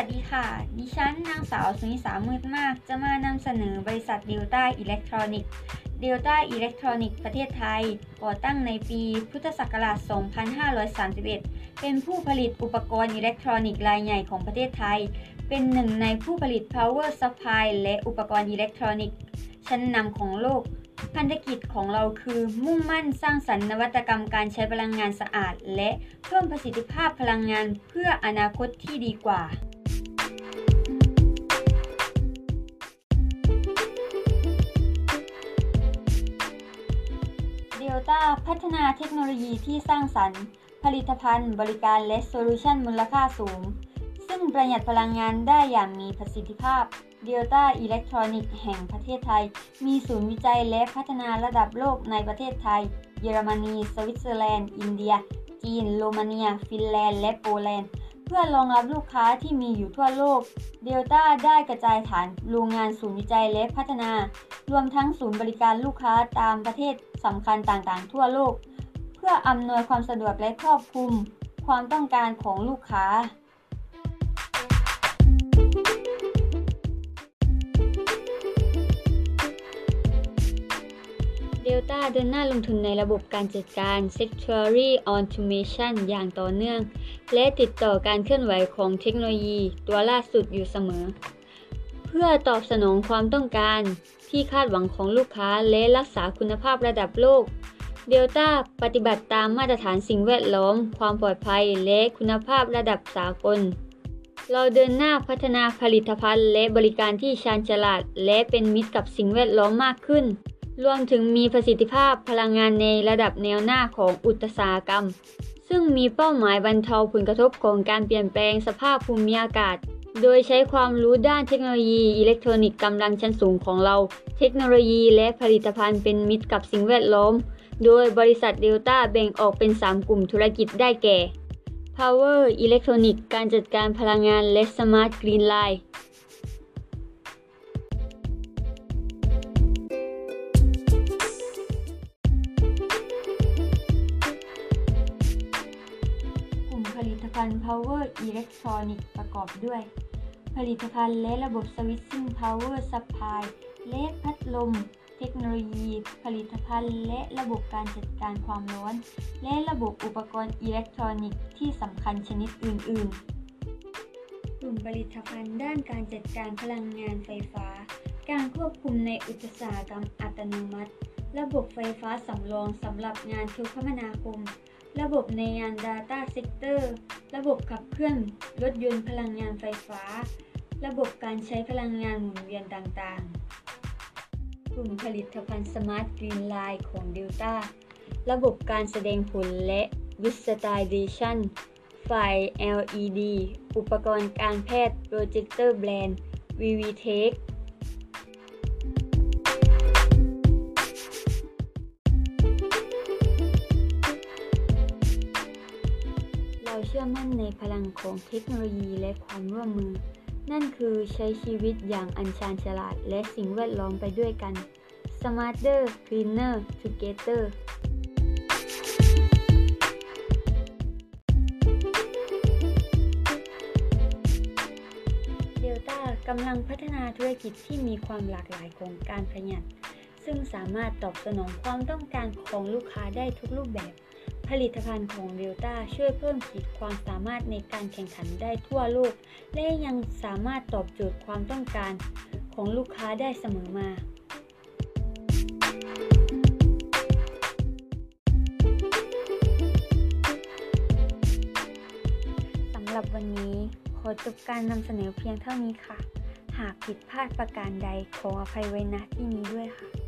วัสดีค่ะ ดิฉันนางสาวสุนิสามืดมาก จะมานำเสนอบริษัทเดลต้าอิเล็กทรอนิกส์ เดลต้าอิเล็กทรอนิกส์ประเทศไทย ก่อตั้งในปีพุทธศักราช 2531 เป็นผู้ผลิตอุปกรณ์อิเล็กทรอนิกส์รายใหญ่ของประเทศไทย เป็นหนึ่งในผู้ผลิต power supply และอุปกรณ์อิเล็กทรอนิกส์ชั้นนำของโลกพันธกิจของเราคือมุ่งมั่นสร้างสรรค์นวัตกรรมการใช้พลังงานสะอาด และเพิ่มประสิทธิภาพพลังงานเพื่ออนาคตที่ดีกว่า เดลต้าพัฒนาเทคโนโลยีที่สร้างสรรค์ ผลิตภัณฑ์ บริการและโซลูชันมูลค่าสูง ซึ่งประหยัดพลังงานได้อย่างมีประสิทธิภาพเดลต้าอิเล็กทรอนิกส์แห่งประเทศไทย มีศูนย์วิจัยและพัฒนาระดับโลกในประเทศไทย เยอรมนี สวิตเซอร์แลนด์ อินเดีย จีน โรมาเนีย ฟินแลนด์ และโปแลนด์ เพื่อรองรับลูกค้าที่มีอยู่ทั่วโลก เดลต้าได้กระจายฐานโรงงานศูนย์วิจัยและพัฒนา รวมทั้งศูนย์บริการลูกค้าตามประเทศ สำคัญต่างๆ ทั่วโลก เพื่ออำนวยความสะดวกและครอบคลุมความต้องการของลูกค้าเดลต้าเดินหน้าลงทุนในระบบการจัดการ Security Automation อย่างต่อเนื่อง และติดต่อการเคลื่อนไหวของเทคโนโลยีตัวล่าสุดอยู่เสมอ เพื่อตอบสนองความต้องการที่คาดหวังของลูกค้าและรักษาคุณภาพระดับโลก เดลต้าปฏิบัติตามมาตรฐานสิ่งแวดล้อม ความปลอดภัย และคุณภาพระดับสากล เราเดินหน้าพัฒนาผลิตภัณฑ์ และบริการที่ชาญฉลาด และเป็นมิตรกับสิ่งแวดล้อมมากขึ้น รวมถึงมีประสิทธิภาพพลังงานในระดับแนวหน้าของอุตสาหกรรม ซึ่งมีเป้าหมายบรรเทาผลกระทบของการเปลี่ยนแปลงสภาพภูมิอากาศ โดยใช้ความรู้ด้านเทคโนโลยีอิเล็กทรอนิกส์กำลังชั้นสูงของเรา เทคโนโลยีและผลิตภัณฑ์เป็นมิตรกับสิ่งแวดล้อม โดยบริษัทเดลต้าแบ่งออกเป็น 3 กลุ่มธุรกิจได้แก่ Power Electronic การจัดการพลังงานและ Smart Green Line กลุ่มผลิตภัณฑ์ Power Electronic ประกอบด้วย ผลิตภัณฑ์และระบบ Switching Power Supply และพัดลม เทคโนโลยี ผลิตภัณฑ์ และระบบการจัดการความร้อน และระบบอุปกรณ์อิเล็กทรอนิกส์ที่สำคัญชนิดอื่น ๆ กลุ่มผลิตภัณฑ์ด้านการจัดการพลังงานไฟฟ้า การควบคุมในอุตสาหกรรมอัตโนมัติ ระบบไฟฟ้าสำรองสำหรับงานโทรคมนาคม ระบบในงาน Data Center ระบบขับเคลื่อนรถยนต์พลังงานไฟฟ้า ระบบการใช้พลังงานหมุนเวียนต่างๆ กลุ่มผลิตภัณฑ์ Smart Green Life ของ Delta ระบบการแสดงผลและ Visualization ไฟ LED อุปกรณ์การแพทย์โปรเจคเตอร์แบรนด์ Vivitek เราเชื่อมั่นในพลังของเทคโนโลยีและความร่วมมือ นั่นคือใช้ชีวิตอย่างอันชาญฉลาดและสิ่งแวดล้อมไปด้วยกัน Smarter Cleaner Together เดลต้ากำลังพัฒนาธุรกิจที่มีความหลากหลายของการประหยัด ซึ่งสามารถตอบสนองความต้องการของลูกค้าได้ทุกรูปแบบ ผลิตภัณฑ์ของเดลต้าช่วยเพิ่มขีดความสามารถในการแข่งขันได้ทั่วโลก และยังสามารถตอบโจทย์ความต้องการของลูกค้าได้เสมอมาสำหรับวันนี้ขอจบการนำเสนอเพียงเท่านี้ค่ะ หากผิดพลาดประการใดขออภัยไว้ณที่นี้ด้วยค่ะ